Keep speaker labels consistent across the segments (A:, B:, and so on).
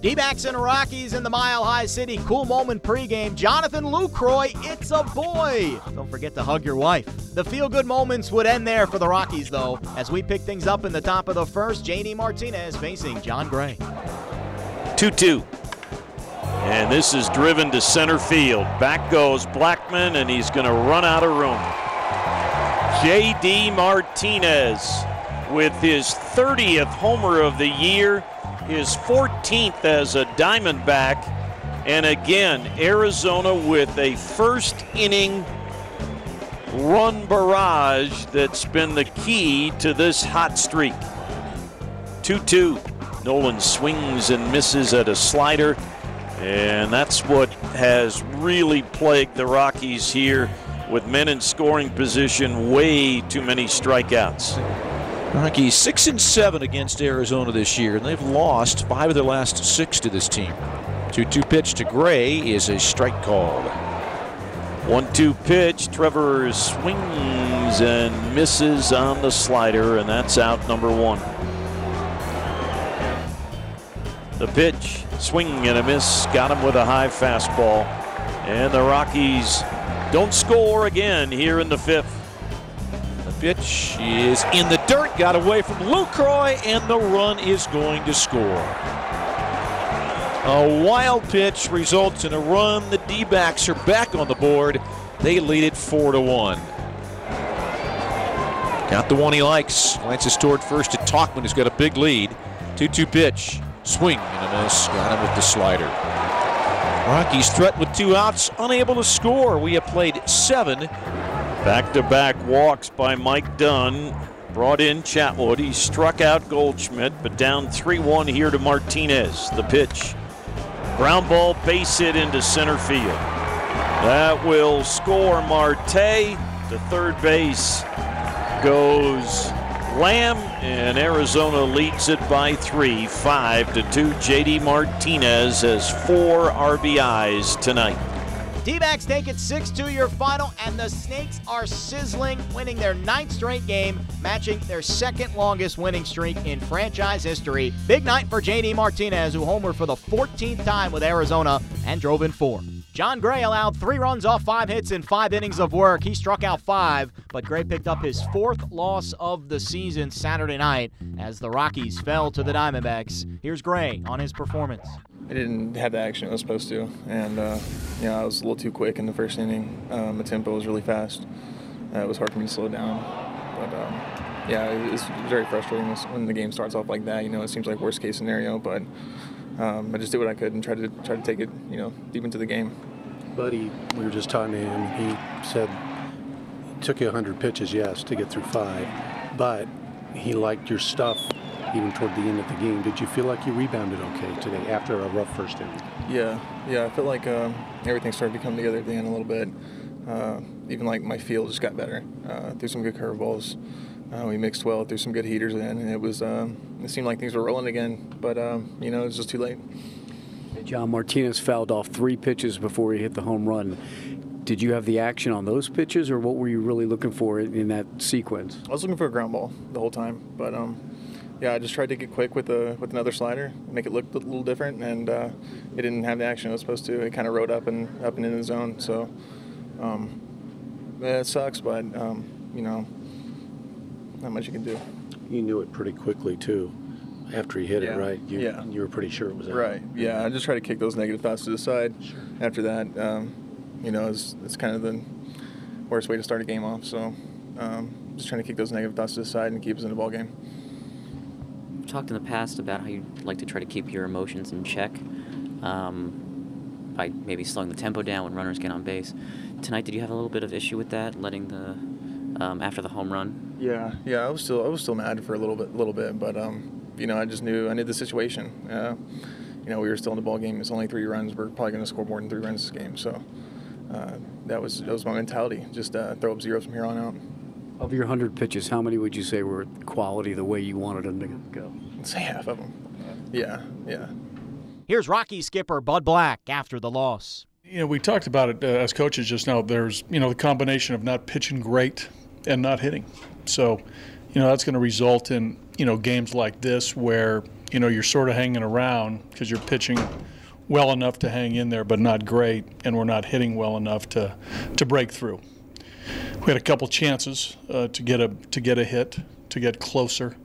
A: D-backs and Rockies in the Mile High City Cool Moment pregame. Jonathan Lucroy, it's a boy. Don't forget to hug your wife. The feel-good moments would end there for the Rockies, though, as we pick things up in the top of the first. JD Martinez facing Jon Gray.
B: 2-2. And this is driven to center field. Back goes Blackmon, and he's going to run out of room. J.D. Martinez with his 30th homer of the year, his 14th as a Diamondback, and again, Arizona with a first inning run barrage that's been the key to this hot streak. 2 2. Nolan swings and misses at a slider, and that's what has really plagued the Rockies here with men in scoring position, way too many strikeouts.
C: Rockies six and seven against Arizona this year, and they've lost five of their last six to this team. 2-2 pitch to Gray is a strike called.
B: 1-2 pitch. Trevor swings and misses on the slider, and that's out number one. The pitch, swing and a miss, got him with a high fastball. And the Rockies don't score again here in the fifth.
C: Pitch is in the dirt, got away from Lucroy, and the run is going to score. A wild pitch results in a run. The D-backs are back on the board. They lead it four to one. Got the one he likes. Glances toward first to Tauchman, who's got a big lead. 2-2 pitch. Swing and a miss. Got him with the slider. Rockies threat with two outs, unable to score. We have played seven.
B: Back to back walks by Mike Dunn. Brought in Chatwood. He struck out Goldschmidt, but down 3 1 here to Martinez. The pitch. Ground ball, base hit into center field. That will score Marte. To third base goes Lamb, and Arizona leads it by three, five to two. JD Martinez has four RBIs tonight.
A: D-backs take it 6-2 your final, and the Snakes are sizzling, winning their ninth straight game, matching their second longest winning streak in franchise history. Big night for J.D. Martinez, who homered for the 14th time with Arizona and drove in four. Jon Gray allowed three runs off five hits in five innings of work. He struck out five, but Gray picked up his fourth loss of the season Saturday night as the Rockies fell to the Diamondbacks. Here's Gray on his performance.
D: I didn't have the action I was supposed to, and uh, you know I was a little too quick in the first inning. Um, the tempo was really fast. Uh, it was hard for me to slow down, but um, yeah, it's very frustrating when the game starts off like that. You know, it seems like worst case scenario, but um, I just did what I could and tried to try to take it, you know, deep into the game.
E: Buddy, we were just talking to him. He said it took you 100 pitches, yes, to get through five, but he liked your stuff even toward the end of the game. Did you feel like you rebounded okay today after a rough first inning?
D: Yeah, yeah. I felt like um, everything started to come together at the end a little bit. Uh, even like my feel just got better. Uh, threw some good curveballs. Uh, we mixed well, threw some good heaters in, and it was. Um, it seemed like things were rolling again, but um, you know it was just too late.
F: John Martinez fouled off three pitches before he hit the home run. Did you have the action on those pitches, or what were you really looking for in that sequence?
D: I was looking for a ground ball the whole time, but um, yeah, I just tried to get quick with a with another slider, make it look a little different, and uh, it didn't have the action it was supposed to. It kind of rode up and up and in the zone, so um, yeah, it sucks, but um, you know, not much you can do.
E: You knew it pretty quickly too. After he hit
D: Yeah.
E: it, right? You,
D: Yeah.
E: You were pretty sure it was out.
D: Right. Yeah, I just try to kick those negative thoughts to the side. Sure. After that, um, you know, it's, it's kind of the worst way to start a game off. So, um, just trying to kick those negative thoughts to the side and keep us in the ball game.
G: Talked in the past about how you like to try to keep your emotions in check um, by maybe slowing the tempo down when runners get on base. Tonight, did you have a little bit of issue with that, letting the um, after the home run?
D: Yeah, yeah, I was still I was still mad for a little bit, little bit, but um, you know, I just knew I knew the situation. Uh, you know, we were still in the ball game. It's only three runs. We're probably going to score more than three runs this game. So uh, that was that was my mentality. Just uh, throw up zeros from here on out.
F: Of your 100 pitches, how many would you say were quality the way you wanted them to go?
D: Say half of them. Yeah, yeah.
A: Here's Rocky skipper Bud Black after the loss.
H: You know, we talked about it uh, as coaches just now. There's, you know, the combination of not pitching great and not hitting. So, you know, that's going to result in, you know, games like this where, you know, you're sort of hanging around because you're pitching well enough to hang in there, but not great, and we're not hitting well enough to to break through. We had a couple chances uh, to get a to get a hit, to get closer.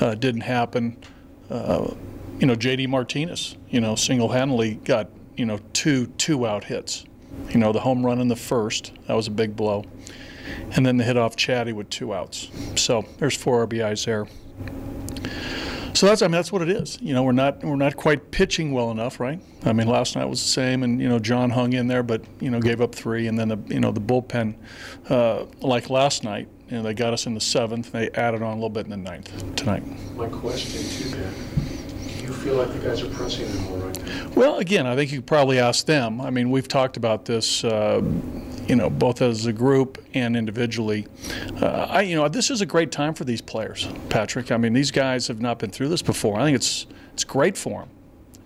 H: Uh, didn't happen. Uh, you know, J.D. Martinez, you know, single-handedly got you know two two-out hits. You know, the home run in the first that was a big blow, and then the hit off Chatty with two outs. So there's four RBIs there. So that's I mean that's what it is. You know, we're not we're not quite pitching well enough, right? I mean, last night was the same, and you know Jon hung in there, but you know gave up three, and then the you know the bullpen, uh, like last night, you know they got us in the seventh. They added on a little bit in the ninth tonight.
E: My question to that, do you feel like the guys are pressing it more right now?
H: Well, again, I think you could probably ask them. I mean, we've talked about this, uh, you know, both as a group and individually. Uh, I, you know, this is a great time for these players, Patrick. I mean, these guys have not been through this before. I think it's it's great for them,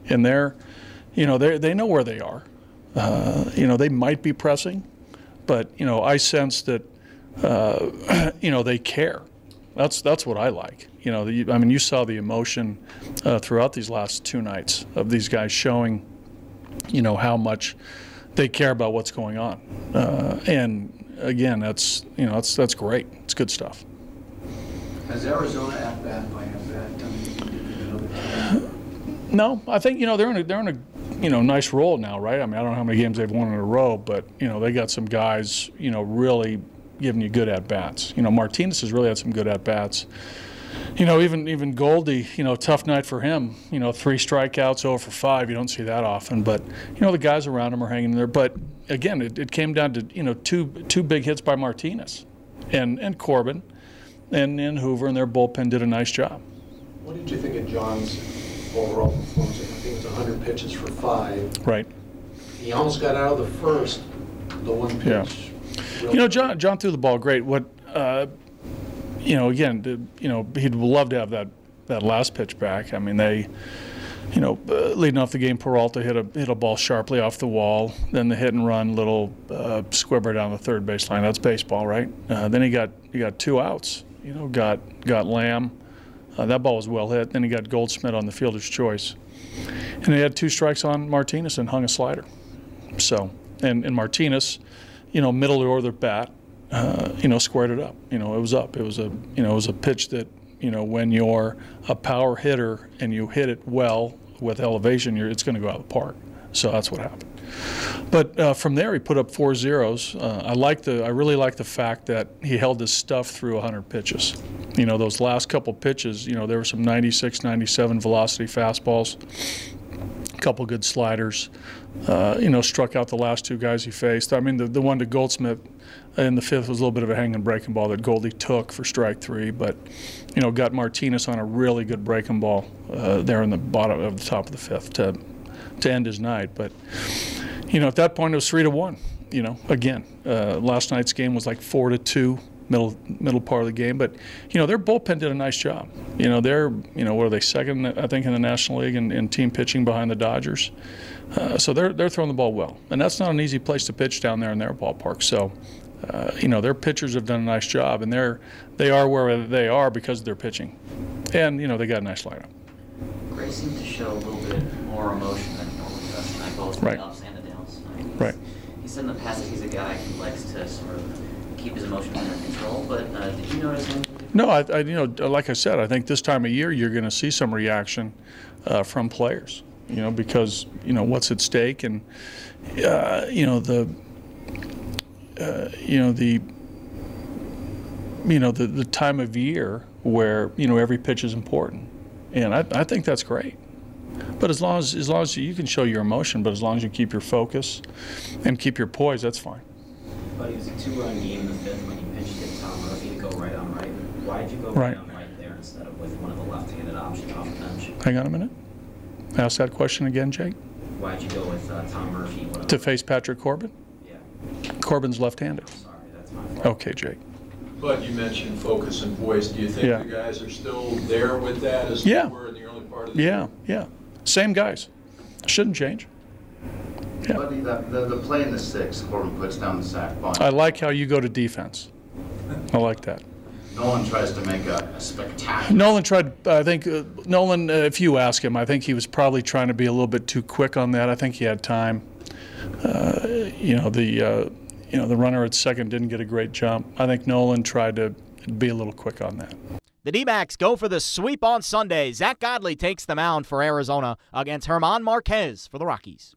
H: and they're, you know, they they know where they are. Uh, you know, they might be pressing, but you know, I sense that, uh, you know, they care. That's that's what I like. You know, the, I mean, you saw the emotion uh, throughout these last two nights of these guys showing, you know, how much they care about what's going on. Uh, and again, that's you know, that's that's great. It's good stuff.
I: Has Arizona at bat by at bat done?
H: No, I think you know they're in a, they're in a you know nice role now, right? I mean, I don't know how many games they've won in a row, but you know they got some guys you know really giving you good at bats. You know, Martinez has really had some good at bats. You know, even even Goldie, you know, tough night for him. You know, three strikeouts, over for five. You don't see that often, but you know the guys around him are hanging there. But again, it, it came down to you know two two big hits by Martinez, and and Corbin, and and Hoover, and their bullpen did a nice job.
E: What did you think of Jon's overall performance? I think it was 100 pitches for five.
H: Right.
E: He almost got out of the first, the one pitch.
H: Yeah.
E: pitch.
H: You know, Jon John threw the ball great. What, uh, you know, again, you know, he'd love to have that that last pitch back. I mean, they, you know, uh, leading off the game, Peralta hit a hit a ball sharply off the wall. Then the hit and run, little uh, squibber down the third baseline. That's baseball, right? Uh, then he got he got two outs. You know, got got Lamb. Uh, that ball was well hit. Then he got Goldschmidt on the fielder's choice, and he had two strikes on Martinez and hung a slider. So, and, and Martinez, you know, middle of the order bat, uh, you know, squared it up. You know, it was up. It was a, you know, it was a pitch that, you know, when you're a power hitter and you hit it well with elevation, it's going to go out of the park. So that's what happened. But uh, from there, he put up four zeros. Uh, I like the, I really like the fact that he held his stuff through 100 pitches. You know, those last couple pitches, you know, there were some 96, 97 velocity fastballs a couple good sliders. Uh, you know, struck out the last two guys he faced. I mean, the, the one to Goldschmidt in the fifth was a little bit of a hanging breaking ball that Goldie took for strike three, but you know, got Martinez on a really good breaking ball uh, there in the bottom of the top of the fifth to to end his night. But you know, at that point it was three to one. You know, again, uh, last night's game was like four to two, middle middle part of the game. But you know, their bullpen did a nice job. You know, they're you know what are they second I think in the National League in, in team pitching behind the Dodgers. Uh, so they're they're throwing the ball well, and that's not an easy place to pitch down there in their ballpark. So. Uh, you know their pitchers have done a nice job, and they're they are where they are because of their pitching, and you know they got a nice lineup.
G: Gray seemed to show a little bit more emotion than he normally does tonight, both
H: Right.
G: the ups and the downs.
H: Right.
G: He said in the past that he's a guy who likes to sort of keep his emotions under control, but uh, did you notice him?
H: No, I, I, you know, like I said, I think this time of year you're going to see some reaction uh, from players. You know, because you know what's at stake, and uh, you know the, uh, you know the, you know the the time of year where you know every pitch is important, and I, I think that's great. But as long as as long as you can show your emotion, but as long as you keep your focus and keep your poise, that's fine.
J: But it was a two-run game in the fifth when you pitched it Tom Murphy to go right on right. Why'd you go
H: Right.
J: right on right there instead of with one of the left-handed options off the bench?
H: Hang on a minute. Ask that question again, Jake.
J: Why'd you go with uh, Tom Murphy? One
H: To face Patrick Corbin.
J: Yeah,
H: Corbin's left-handed.
J: sorry, that's my fault.
H: Okay, Jake.
K: But you mentioned focus and voice. Do you think
H: Yeah.
K: the guys are still there with that as
H: Yeah.
K: they were in the early part of the
H: Yeah, yeah. Same guys. Shouldn't change.
I: Buddy, the, the, the play in the sixth, Corbin puts down the sac bunt.
H: I like how you go to defense. I like that.
I: Nolan tries to make a, a spectacular.
H: Nolan tried. I think uh, Nolan. Uh, if you ask him, I think he was probably trying to be a little bit too quick on that. I think he had time. Uh, you know the uh, you know the runner at second didn't get a great jump. I think Nolan tried to be a little quick on that.
A: The D backs go for the sweep on Sunday. Zack Godley takes the mound for Arizona against German Marquez for the Rockies.